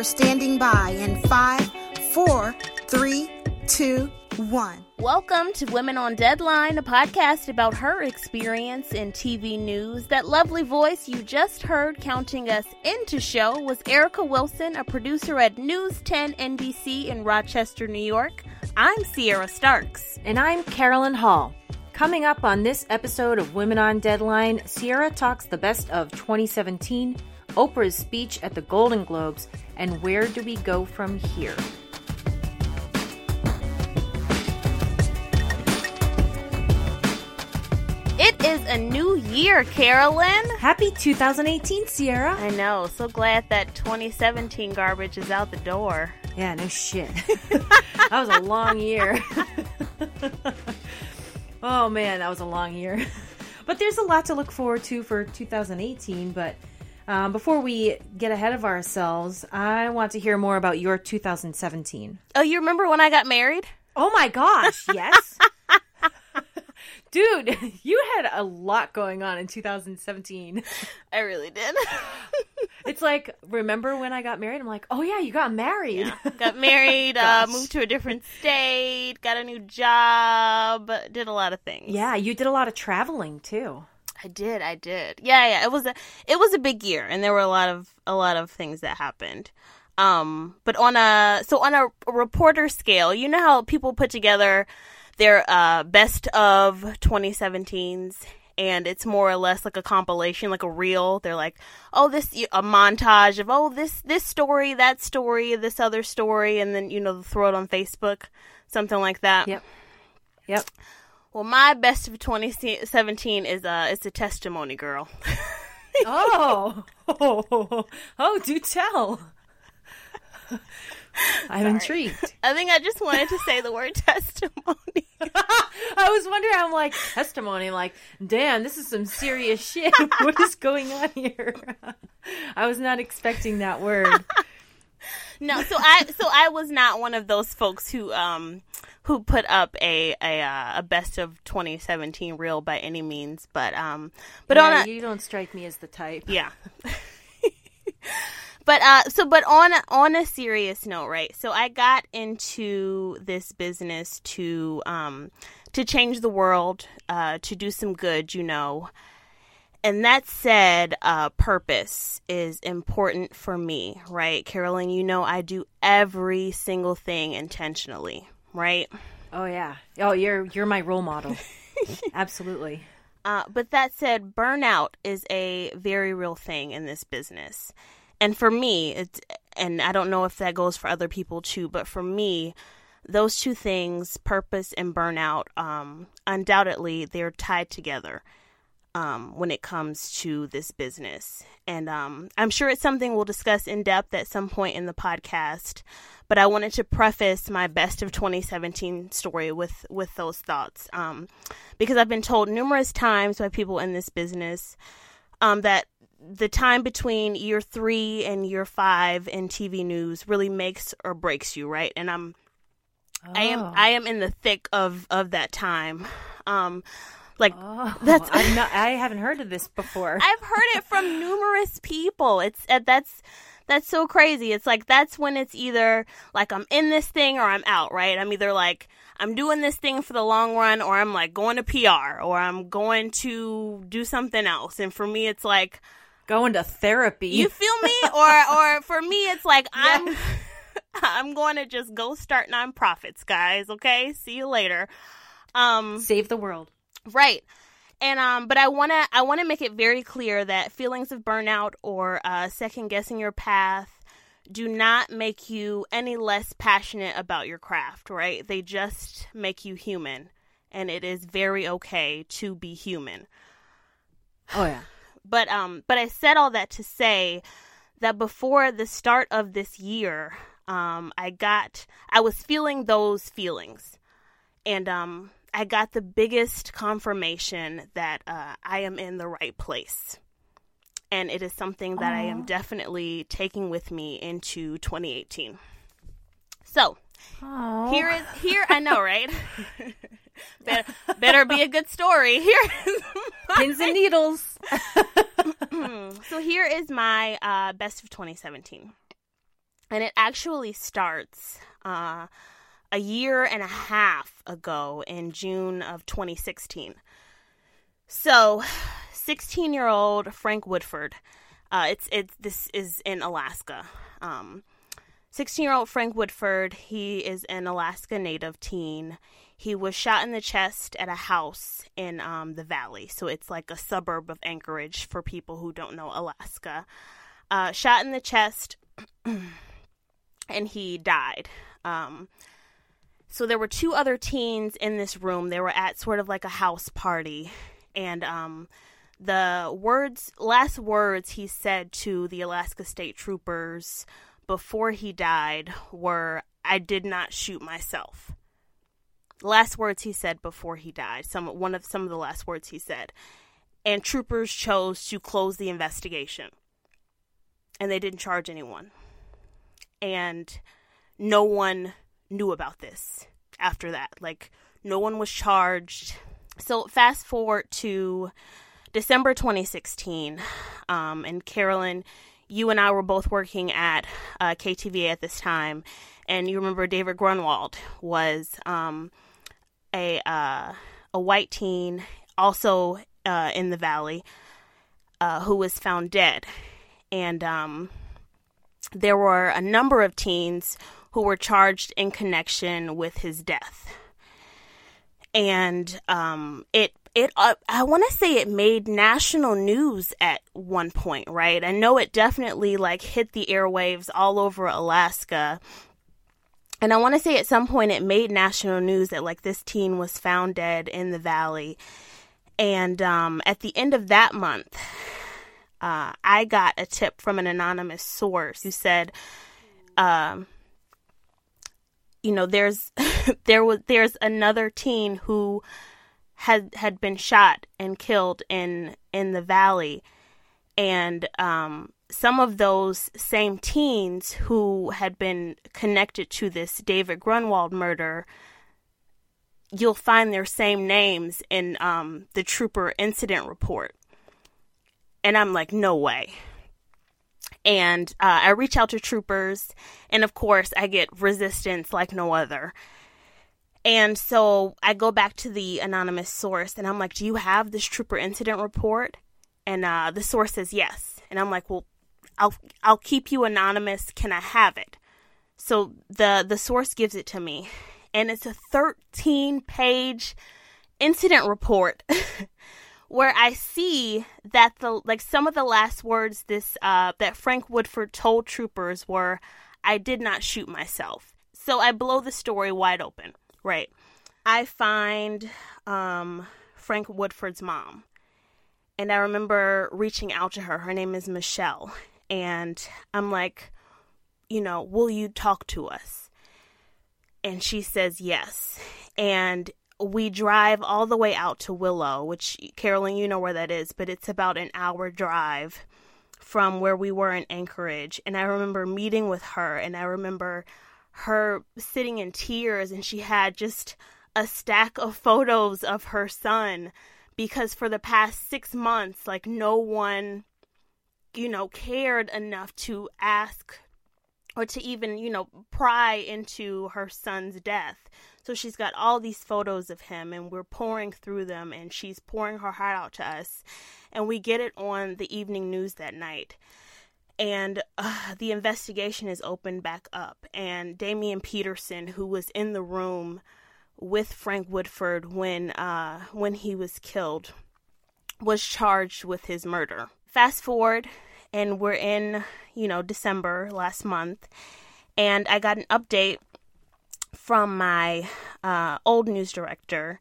We're standing by in five, four, three, two, one. Welcome to Women on Deadline, a podcast about her experience in TV news. That lovely voice you just heard counting us into show was Erica Wilson, a producer at News 10 NBC in Rochester, New York. I'm Sierra Starks. And I'm Carolyn Hall. Coming up on this episode of Women on Deadline, Sierra talks the best of 2017, Oprah's speech at the Golden Globes, and where do we go from here? It is a new year, Carolyn. Happy 2018, Sierra. I know, so glad that 2017 garbage is out the door. Yeah, no shit. that was a long year. oh man, that was a long year. But there's a lot to look forward to for 2018. But um, before we get ahead of ourselves, I want to hear more about your 2017. Oh, you remember when I got married? Oh my gosh, yes. Dude, you had a lot going on in 2017. I really did. It's like, remember when I got married? I'm like, oh yeah, you got married. got married, uh, moved to a different state, got a new job, did a lot of things. Yeah, you did a lot of traveling too. I did, I did. Yeah, yeah. It was a it was a big year and there were a lot of a lot of things that happened. Um but on a so on a reporter scale, you know how people put together their uh best of 2017s and it's more or less like a compilation, like a reel. They're like, "Oh, this a montage of oh, this this story, that story, this other story," and then you know, throw it on Facebook, something like that. Yep. Yep. Well, my best of 2017 is uh it's a testimony, girl. Oh, oh, oh, do tell. I'm intrigued. I think I just wanted to say the word testimony. I was wondering, I'm like, testimony, like, damn, this is some serious shit. what is going on here? I was not expecting that word. no, so I so I was not one of those folks who um who put up a a uh, a best of 2017 reel by any means, but um but Yeah, on a you don't strike me as the type. yeah. but uh so but on a, on a serious note, right? So I got into this business to um to change the world, uh to do some good, you know. And that said, uh, purpose is important for me, right? Carolyn, you know I do every single thing intentionally, right? Oh yeah. Oh, you're you're my role model. Absolutely. Uh, but that said, burnout is a very real thing in this business. And for me, it's, and I don't know if that goes for other people too, but for me, those two things, purpose and burnout, um, undoubtedly they're tied together um, when it comes to this business. And um, I'm sure it's something we'll discuss in depth at some point in the podcast. But I wanted to preface my best of 2017 story with with those thoughts, um, because I've been told numerous times by people in this business um, that the time between year three and year five in TV news really makes or breaks you, right? And I'm I am Oh. I am in the thick of of that time. Um, like Oh, that's I'm not. I haven't heard of this before. I've heard it from numerous people. It's uh, that's that's so crazy. It's like that's when it's either like I'm in this thing or I'm out, right? I'm either like I'm doing this thing for the long run or I'm like going to PR or I'm going to do something else. And for me it's like Going to therapy. you feel me? or or for me it's like I'm I'm going to just go start nonprofits, guys, okay? See you later. Um save the world. Right. And um but I want to I want to make it very clear that feelings of burnout or uh second guessing your path do not make you any less passionate about your craft, right? They just make you human and it is very okay to be human. Oh yeah. But um, but I said all that to say that before the start of this year, um, I got I was feeling those feelings, and um, I got the biggest confirmation that uh, I am in the right place. And it is something that Aww. I am definitely taking with me into 2018. So, Aww. here is here I know, right? better, better be a good story. Here is my... pins and needles. so here is my uh, best of 2017, and it actually starts uh, a year and a half ago in June of 2016. So, 16 year old Frank Woodford. Uh, it's it's this is in Alaska. Um, 16 year old Frank Woodford. He is an Alaska native teen. He was shot in the chest at a house in um, the valley. So it's like a suburb of Anchorage for people who don't know Alaska. Uh, shot in the chest, and he died. Um, so there were two other teens in this room. They were at sort of like a house party. And um, the words, last words he said to the Alaska State Troopers before he died were, I did not shoot myself last words he said before he died. Some one of some of the last words he said. And troopers chose to close the investigation. And they didn't charge anyone. And no one knew about this after that. Like no one was charged. So fast forward to December 2016, um, and Carolyn, you and I were both working at uh, KTVA at this time, and you remember David Grunwald was um, a uh, a white teen, also uh, in the valley, uh, who was found dead, and um, there were a number of teens who were charged in connection with his death, and um, it it uh, I want to say it made national news at one point, right? I know it definitely like hit the airwaves all over Alaska and I want to say at some point it made national news that like this teen was found dead in the valley. And um, at the end of that month, uh, I got a tip from an anonymous source who said, um, you know, there's there was there's another teen who had had been shot and killed in in the valley, and um, some of those same teens who had been connected to this David Grunwald murder, you'll find their same names in um, the trooper incident report. And I'm like, no way. And uh, I reach out to troopers, and of course, I get resistance like no other. And so I go back to the anonymous source, and I'm like, Do you have this trooper incident report? And uh, the source says yes. And I'm like, Well, I'll I'll keep you anonymous. Can I have it? So the the source gives it to me, and it's a 13 page incident report where I see that the like some of the last words this uh, that Frank Woodford told troopers were, "I did not shoot myself." So I blow the story wide open. Right. I find um, Frank Woodford's mom. And I remember reaching out to her. Her name is Michelle and I'm like, you know, will you talk to us? And she says yes. And we drive all the way out to Willow, which, Carolyn, you know where that is, but it's about an hour drive from where we were in Anchorage. And I remember meeting with her, and I remember her sitting in tears, and she had just a stack of photos of her son because for the past six months, like, no one you know, cared enough to ask or to even, you know, pry into her son's death. So she's got all these photos of him and we're pouring through them and she's pouring her heart out to us. And we get it on the evening news that night. And uh, the investigation is opened back up. And Damian Peterson, who was in the room with Frank Woodford when uh, when he was killed, was charged with his murder. Fast forward, and we're in, you know, December last month, and I got an update from my uh, old news director,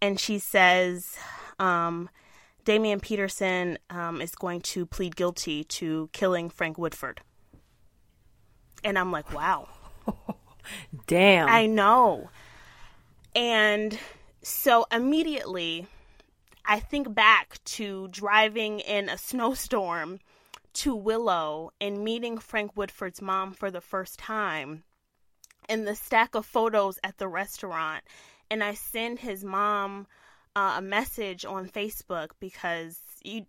and she says um, Damian Peterson um, is going to plead guilty to killing Frank Woodford. And I'm like, wow. Damn. I know. And so immediately I think back to driving in a snowstorm to Willow and meeting Frank Woodford's mom for the first time and the stack of photos at the restaurant. And I send his mom uh, a message on Facebook because you.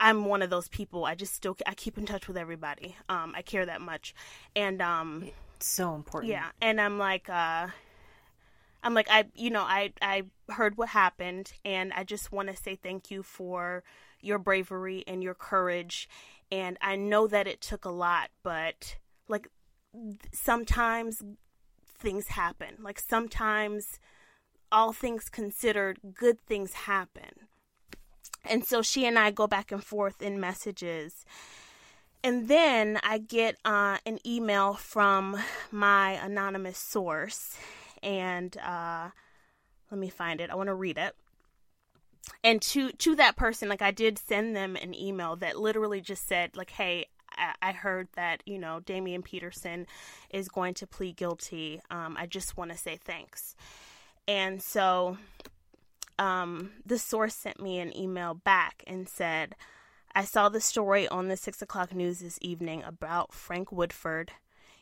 I'm one of those people. I just still I keep in touch with everybody. Um, I care that much, and um, it's so important. Yeah, and I'm like, uh, I'm like, I, you know, I, I heard what happened, and I just want to say thank you for your bravery and your courage. And I know that it took a lot, but like sometimes things happen. Like sometimes, all things considered, good things happen. And so she and I go back and forth in messages. And then I get uh, an email from my anonymous source, and uh, let me find it. I want to read it. And to to that person, like I did send them an email that literally just said, like, "Hey, I, heard that you know Damian Peterson is going to plead guilty. Um, I just want to say thanks." And so, um, the source sent me an email back and said, "I saw the story on the six o'clock news this evening about Frank Woodford."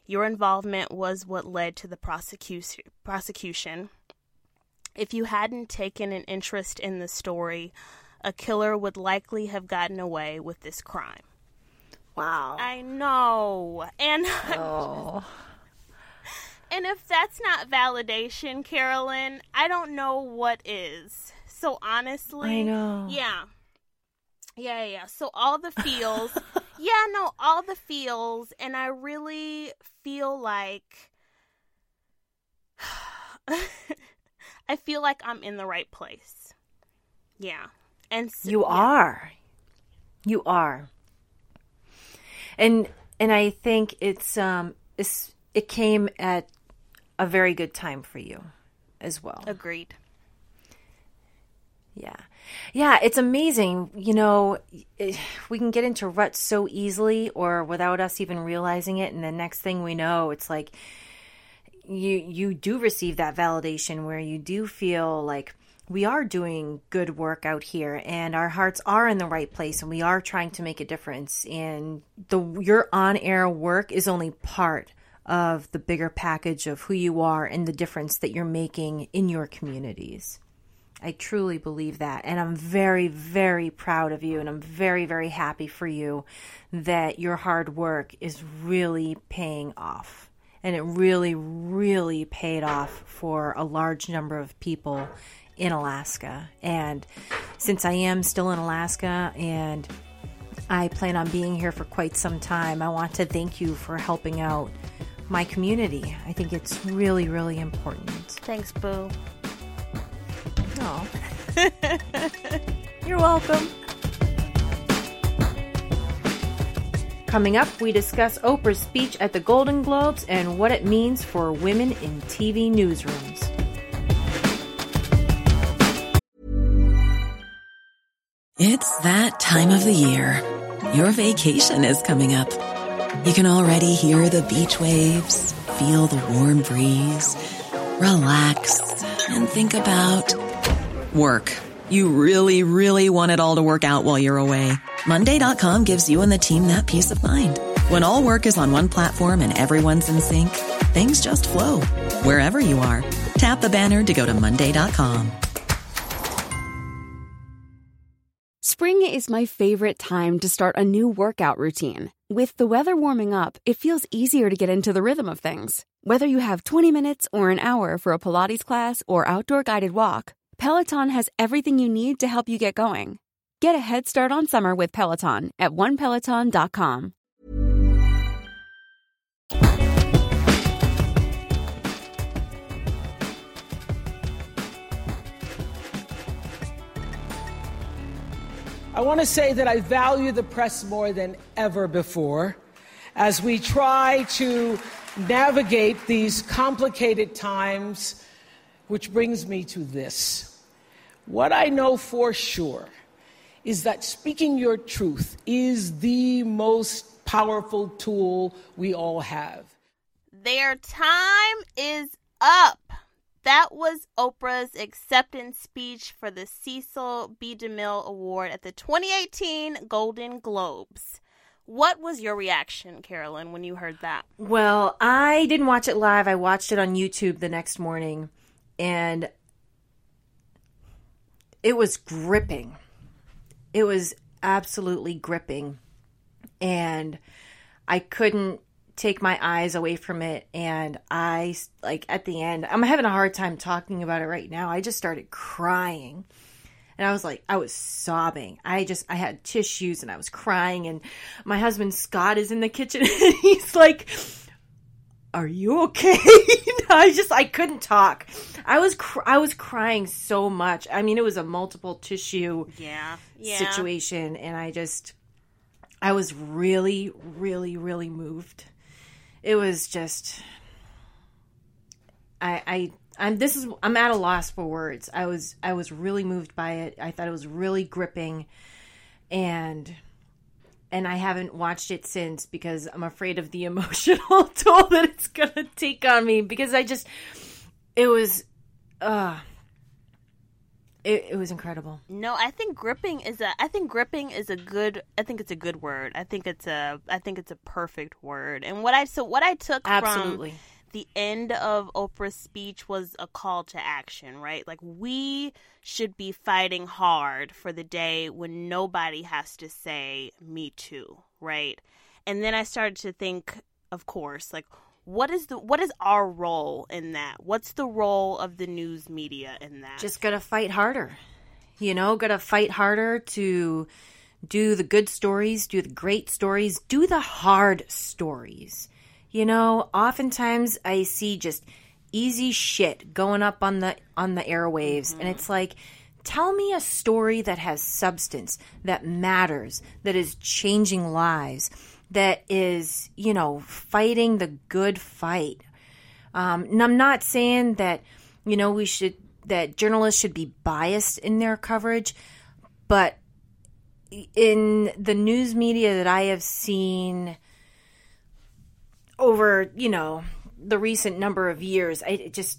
Your involvement was what led to the prosecution. prosecution. If you hadn't taken an interest in the story, a killer would likely have gotten away with this crime. Wow. I know. And oh. And if that's not validation, Carolyn, I don't know what is. So honestly, I know. Yeah. Yeah, yeah. So all the feels, yeah, no, all the feels, and I really feel like I feel like I'm in the right place. Yeah. And so, you yeah. are. You are. And and I think it's um it's, it came at a very good time for you as well. Agreed. Yeah. Yeah, it's amazing. You know, it, we can get into ruts so easily or without us even realizing it and the next thing we know, it's like you you do receive that validation where you do feel like we are doing good work out here and our hearts are in the right place and we are trying to make a difference and the your on-air work is only part of the bigger package of who you are and the difference that you're making in your communities. I truly believe that. And I'm very, very proud of you. And I'm very, very happy for you that your hard work is really paying off. And it really, really paid off for a large number of people in Alaska. And since I am still in Alaska and I plan on being here for quite some time, I want to thank you for helping out my community. I think it's really, really important. Thanks, Boo. Oh. You're welcome. Coming up, we discuss Oprah's speech at the Golden Globes and what it means for women in TV newsrooms. It's that time of the year. Your vacation is coming up. You can already hear the beach waves, feel the warm breeze, relax, and think about work. You really, really want it all to work out while you're away. Monday.com gives you and the team that peace of mind. When all work is on one platform and everyone's in sync, things just flow wherever you are. Tap the banner to go to Monday.com. Spring is my favorite time to start a new workout routine. With the weather warming up, it feels easier to get into the rhythm of things. Whether you have 20 minutes or an hour for a Pilates class or outdoor guided walk, Peloton has everything you need to help you get going. Get a head start on summer with Peloton at onepeloton.com. I want to say that I value the press more than ever before as we try to navigate these complicated times which brings me to this. What I know for sure is that speaking your truth is the most powerful tool we all have. Their time is up. That was Oprah's acceptance speech for the Cecil B. DeMille Award at the 2018 Golden Globes. What was your reaction, Carolyn, when you heard that? Well, I didn't watch it live. I watched it on YouTube the next morning, and it was gripping. It was absolutely gripping. And I couldn't take my eyes away from it. And I, like, at the end, I'm having a hard time talking about it right now. I just started crying and I was like, I was sobbing. I just, I had tissues and I was crying. And my husband Scott is in the kitchen and he's like, Are you okay? I just, I couldn't talk. I was, cr- I was crying so much. I mean, it was a multiple tissue yeah. Yeah. situation. And I just, I was really, really, really moved. It was just, I, I, I'm this is I'm at a loss for words. I was I was really moved by it. I thought it was really gripping and and I haven't watched it since because I'm afraid of the emotional toll that it's going to take on me because I just it was uh it, it was incredible. No, I think gripping is a I think gripping is a good I think it's a good word. I think it's a I think it's a perfect word. And what I so what I took Absolutely. from the end of Oprah's speech was a call to action, right? Like we should be fighting hard for the day when nobody has to say me too, right? And then I started to think, of course, like what is the what is our role in that? What's the role of the news media in that? Just got to fight harder. You know, got to fight harder to do the good stories, do the great stories, do the hard stories you know, oftentimes I see just easy shit going up on the on the airwaves mm-hmm. and it's like tell me a story that has substance, that matters, that is changing lives, that is, you know, fighting the good fight. Um, and I'm not saying that, you know, we should, that journalists should be biased in their coverage, but in the news media that I have seen over, you know, the recent number of years, I just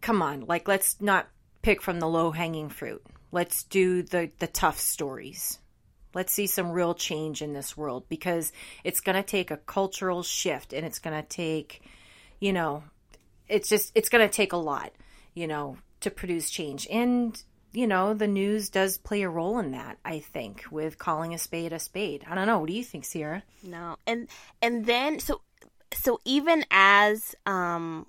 come on, like let's not pick from the low hanging fruit. Let's do the the tough stories. Let's see some real change in this world because it's going to take a cultural shift and it's going to take, you know, it's just it's going to take a lot, you know, to produce change. And you know, the news does play a role in that, I think, with calling a spade a spade. I don't know. What do you think, Sierra? No. And and then so so even as um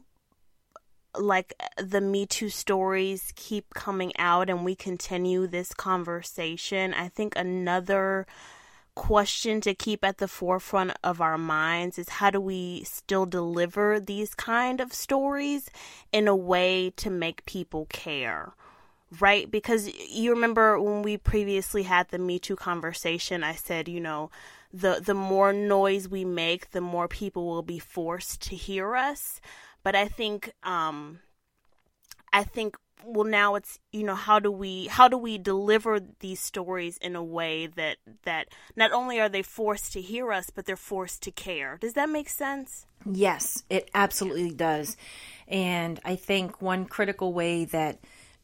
like the Me Too stories keep coming out and we continue this conversation, I think another question to keep at the forefront of our minds is how do we still deliver these kind of stories in a way to make people care? Right? Because you remember when we previously had the Me Too conversation, I said, you know, the the more noise we make, the more people will be forced to hear us. But I think um I think well now it's you know how do we how do we deliver these stories in a way that that not only are they forced to hear us but they're forced to care? Does that make sense? Yes it absolutely does. And i think one critical way that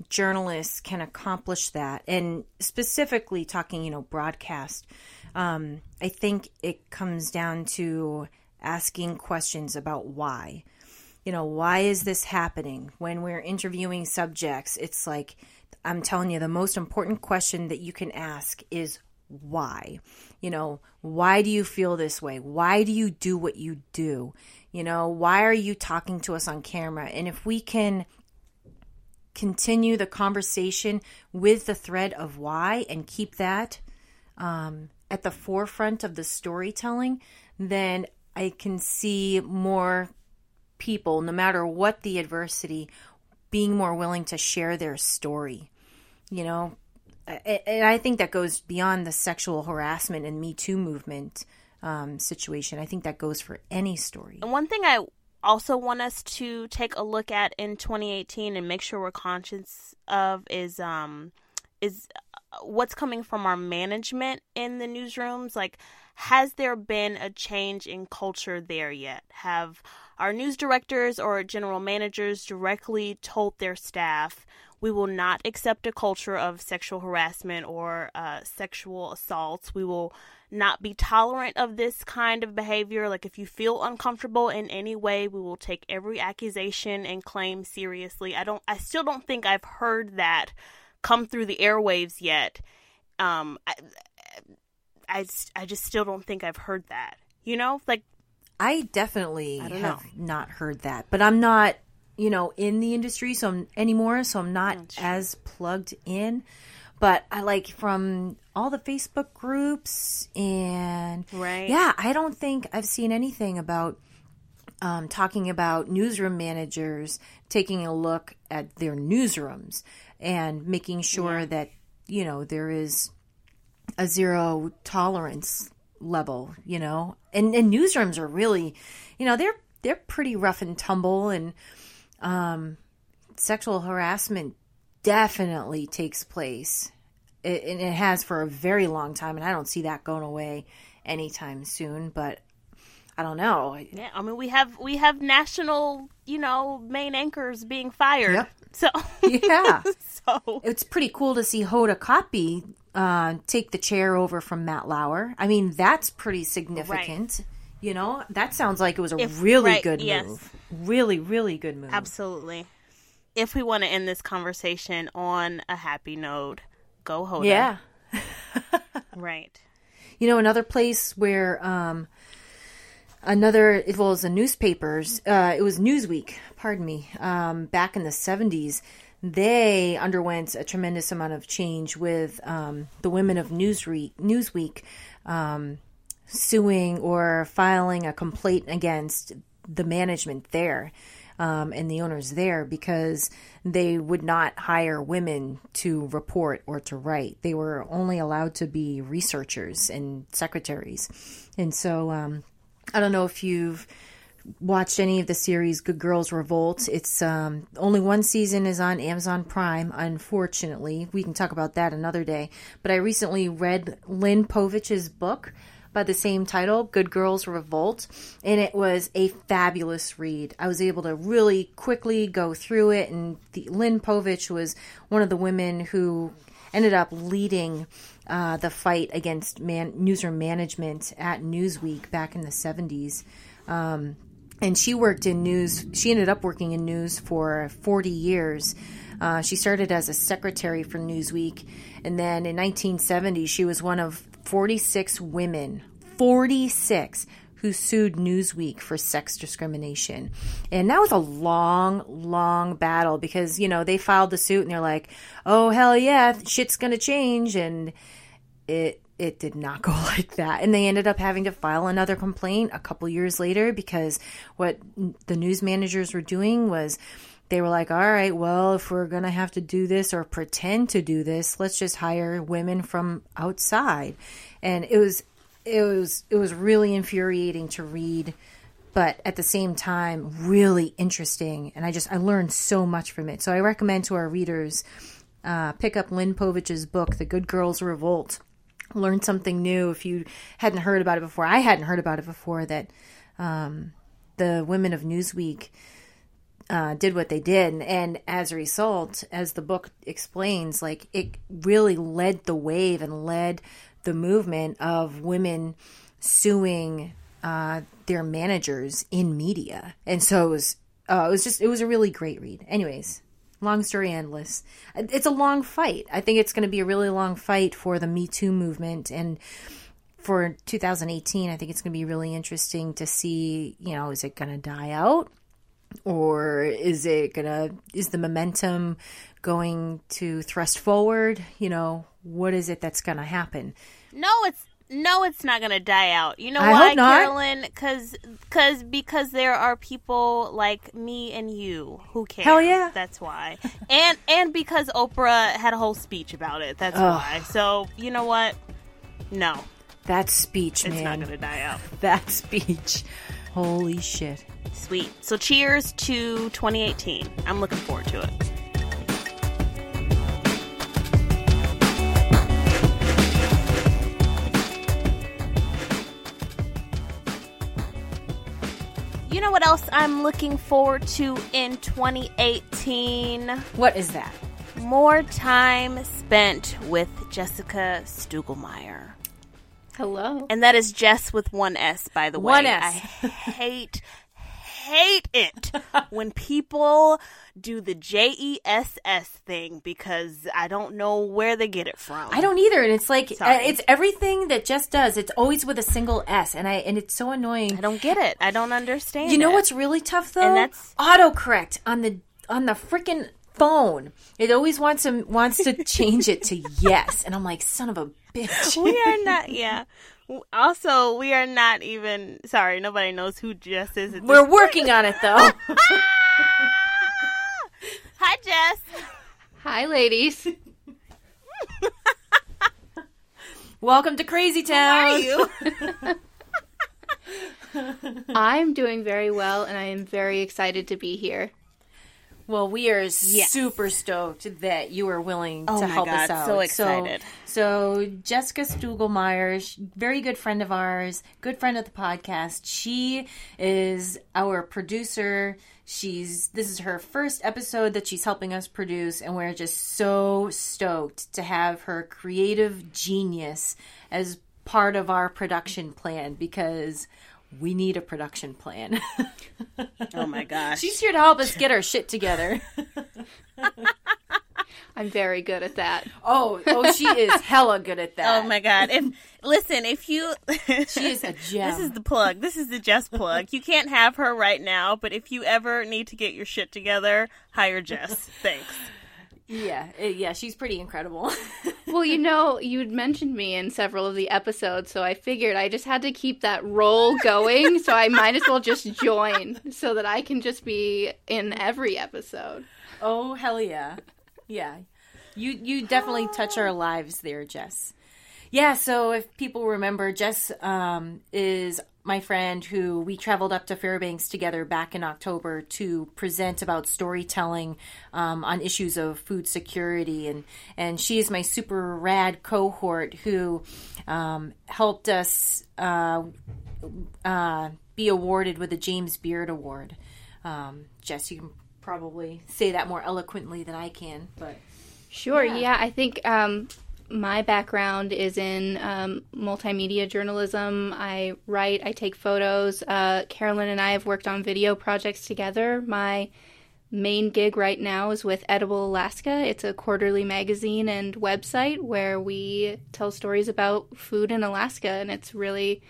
journalists can accomplish that and specifically talking you know broadcast um, I think it comes down to asking questions about why. You know, why is this happening? When we're interviewing subjects, it's like, I'm telling you, the most important question that you can ask is why. You know, why do you feel this way? Why do you do what you do? You know, why are you talking to us on camera? And if we can continue the conversation with the thread of why and keep that, um, at the forefront of the storytelling, then I can see more people, no matter what the adversity, being more willing to share their story. You know, and I think that goes beyond the sexual harassment and Me Too movement um, situation. I think that goes for any story. And one thing I also want us to take a look at in 2018 and make sure we're conscious of is um, is what's coming from our management in the newsrooms? Like, has there been a change in culture there yet? Have our news directors or general managers directly told their staff, we will not accept a culture of sexual harassment or uh, sexual assaults. We will not be tolerant of this kind of behavior. Like, if you feel uncomfortable in any way, we will take every accusation and claim seriously. I don't, I still don't think I've heard that come through the airwaves yet. Um, I, I, I just still don't think I've heard that. You know, like I definitely I don't have know. not heard that, but I'm not, you know, in the industry so I'm, anymore, so I'm not That's true. as plugged in. But I like from all the Facebook groups and Right. yeah, I don't think I've seen anything about um, talking about newsroom managers taking a look at their newsrooms and making sure that you know there is a zero tolerance level, you know. And and newsrooms are really, you know, they're they're pretty rough and tumble and um sexual harassment definitely takes place. It, and it has for a very long time and I don't see that going away anytime soon, but I don't know. Yeah, I mean we have we have national, you know, main anchors being fired. Yep. So Yeah. so it's pretty cool to see Hoda Kotb uh, take the chair over from Matt Lauer. I mean, that's pretty significant. You know, that sounds like it was a If- really right, good yes. move. Really, really good move. absolutely. If we want to end this conversation on a happy note, go Hoda. Yeah. Right. You know, another place where um, another, it was the newspapers, uh, it was Newsweek, pardon me, um, back in the 70s. They underwent a tremendous amount of change with um, the women of Newsweek, Newsweek um, suing or filing a complaint against the management there um, and the owners there because they would not hire women to report or to write. They were only allowed to be researchers and secretaries. And so um, I don't know if you've watched any of the series Good Girls Revolt. It's um, only one season is on Amazon Prime. Unfortunately, we can talk about that another day. But I recently read Lynn Povich's book by the same title, Good Girls Revolt, and it was a fabulous read. I was able to really quickly go through it, and the, Lynn Povich was one of the women who ended up leading uh, the fight against man, newsroom management at Newsweek back in the 70s. Um, and she worked in news. She ended up working in news for 40 years. Uh, she started as a secretary for Newsweek, and then in 1970, she was one of 46 women, 46 who sued Newsweek for sex discrimination. And that was a long, long battle because, you know, they filed the suit and they're like, oh, hell yeah, shit's going to change. And it it did not go like that. And they ended up having to file another complaint a couple years later because what the news managers were doing was they were like all right well if we're going to have to do this or pretend to do this let's just hire women from outside. And it was it was it was really infuriating to read but at the same time really interesting. And i just i learned so much from it. So i recommend to our readers uh, pick up lynn povich's book the good girls revolt learn something new if you hadn't heard about it before. I hadn't heard about it before that um, the women of Newsweek uh, did what they did, and, as a result, as the book explains, like it really led the wave and led the movement of women suing uh, their managers in media, and so it was. Uh, it was just it was a really great read. Anyways, long story endless. It's a long fight. I think it's going to be a really long fight for the Me Too movement and for 2018. I think it's going to be really interesting to see, you know, is it going to die out or is it going to is the momentum going to thrust forward, you know, what is it that's going to happen? No, it's no, it's not going to die out. You know I why. Carolyn? Because cause, because there are people like me and you who care. Hell yeah. That's why. and and because Oprah had a whole speech about it. That's why. So you know what? No, That speech, it's man. not going to die out. That speech. Holy shit. Sweet. So cheers to 2018. I'm looking forward to it. You know what else I'm looking forward to in 2018? What is that? More time spent with Jessica Stugelmeyer. Hello. And that is Jess with one S, by the way. One S. I hate, hate it when people do the J E S S thing because I don't know where they get it from. I don't either, and it's like uh, it's everything that Jess does. It's always with a single S, and I and it's so annoying. I don't get it. I don't understand. You know it. what's really tough though? And that's- autocorrect on the on the freaking phone. It always wants to wants to change it to yes, and I'm like, son of a bitch. we are not. Yeah. Also, we are not even. Sorry, nobody knows who Jess is. We're working on it though. Hi, Jess. Hi, ladies. Welcome to Crazy Town. How are you? I'm doing very well, and I am very excited to be here. Well, we are super stoked that you are willing Oh to help God, us out. so excited. So, so Jessica Stugelmeyer, very good friend of ours, good friend of the podcast. She is our producer. She's this is her first episode that she's helping us produce, and we're just so stoked to have her creative genius as part of our production plan because we need a production plan. Oh my gosh. She's here to help us get our shit together. I'm very good at that. Oh, oh, she is hella good at that. Oh my god! If listen, if you She is a gem. This is the plug. This is the Jess plug. You can't have her right now, but if you ever need to get your shit together, hire Jess. Thanks. Yeah, uh, yeah, she's pretty incredible. Well, you know, you'd mentioned me in several of the episodes, so I figured I just had to keep that roll going, so I might as well just join so that I can just be in every episode. oh hell yeah, yeah. You you definitely touch our lives there, Jess. Yeah. So if people remember, Jess um, is my friend who we traveled up to Fairbanks together back in October to present about storytelling um, on issues of food security, and and she is my super rad cohort who um, helped us uh, uh, be awarded with the James Beard Award. Um, Jess, you can probably say that more eloquently than I can, but Sure, yeah, I think um, my background is in um, multimedia journalism. I write, I take photos. Uh, Carolyn and I have worked on video projects together. My main gig right now is with Edible Alaska. It's a quarterly magazine and website where we tell stories about food in Alaska, and it's really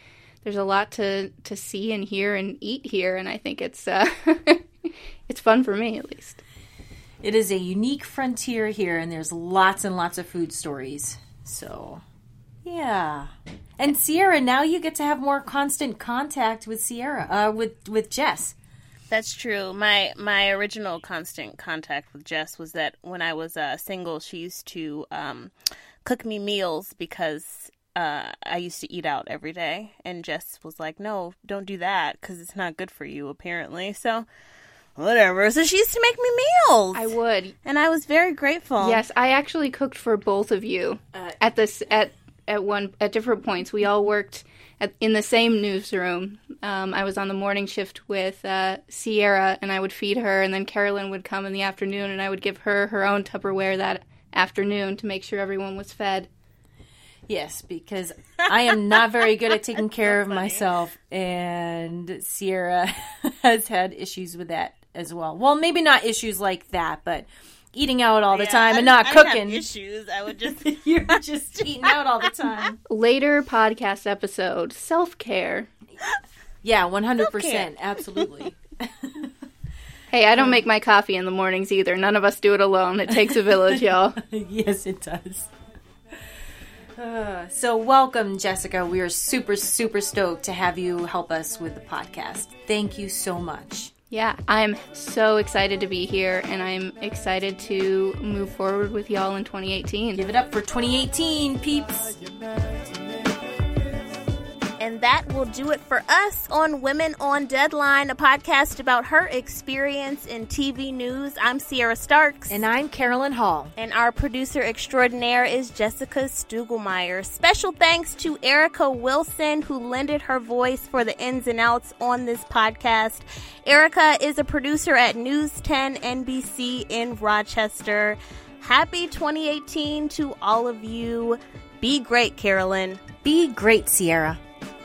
there's a lot to to see and hear and eat here, and I think it's uh, it's fun for me at least. It is a unique frontier here, and there's lots and lots of food stories. So, yeah. And Sierra, now you get to have more constant contact with Sierra, uh, with with Jess. That's true. My my original constant contact with Jess was that when I was uh, single, she used to um, cook me meals because uh, I used to eat out every day, and Jess was like, "No, don't do that because it's not good for you, apparently." So, whatever. So she used to make me meals, I would. and I was very grateful. Yes, I actually cooked for both of you at this at at one at different points. We all worked at, in the same newsroom. Um, I was on the morning shift with uh, Sierra, and I would feed her, and then Carolyn would come in the afternoon, and I would give her her own Tupperware that afternoon to make sure everyone was fed. Yes, because I am not very good at taking care of myself, and Sierra has had issues with that as well. Well, maybe not issues like that, but eating out all the Yeah, time I and didn't- I didn't have cooking. issues. I would just You're just eating out all the time. Later podcast episode self care. Yeah, one hundred percent, absolutely. Hey, I don't make my coffee in the mornings either. None of us do it alone. It takes a village, y'all. yes, it does. Uh, so, welcome, Jessica. We are super, super stoked to have you help us with the podcast. Thank you so much. Yeah, I'm so excited to be here and I'm excited to move forward with y'all in 2018. Give it up for 2018, peeps. And that will do it for us on Women on Deadline, a podcast about her experience in TV news. I'm Sierra Starks. And I'm Carolyn Hall. And our producer extraordinaire is Jessica Stugelmeyer. Special thanks to Erica Wilson, who lended her voice for the ins and outs on this podcast. Erica is a producer at News 10 NBC in Rochester. Happy 2018 to all of you. Be great, Carolyn. Be great, Sierra.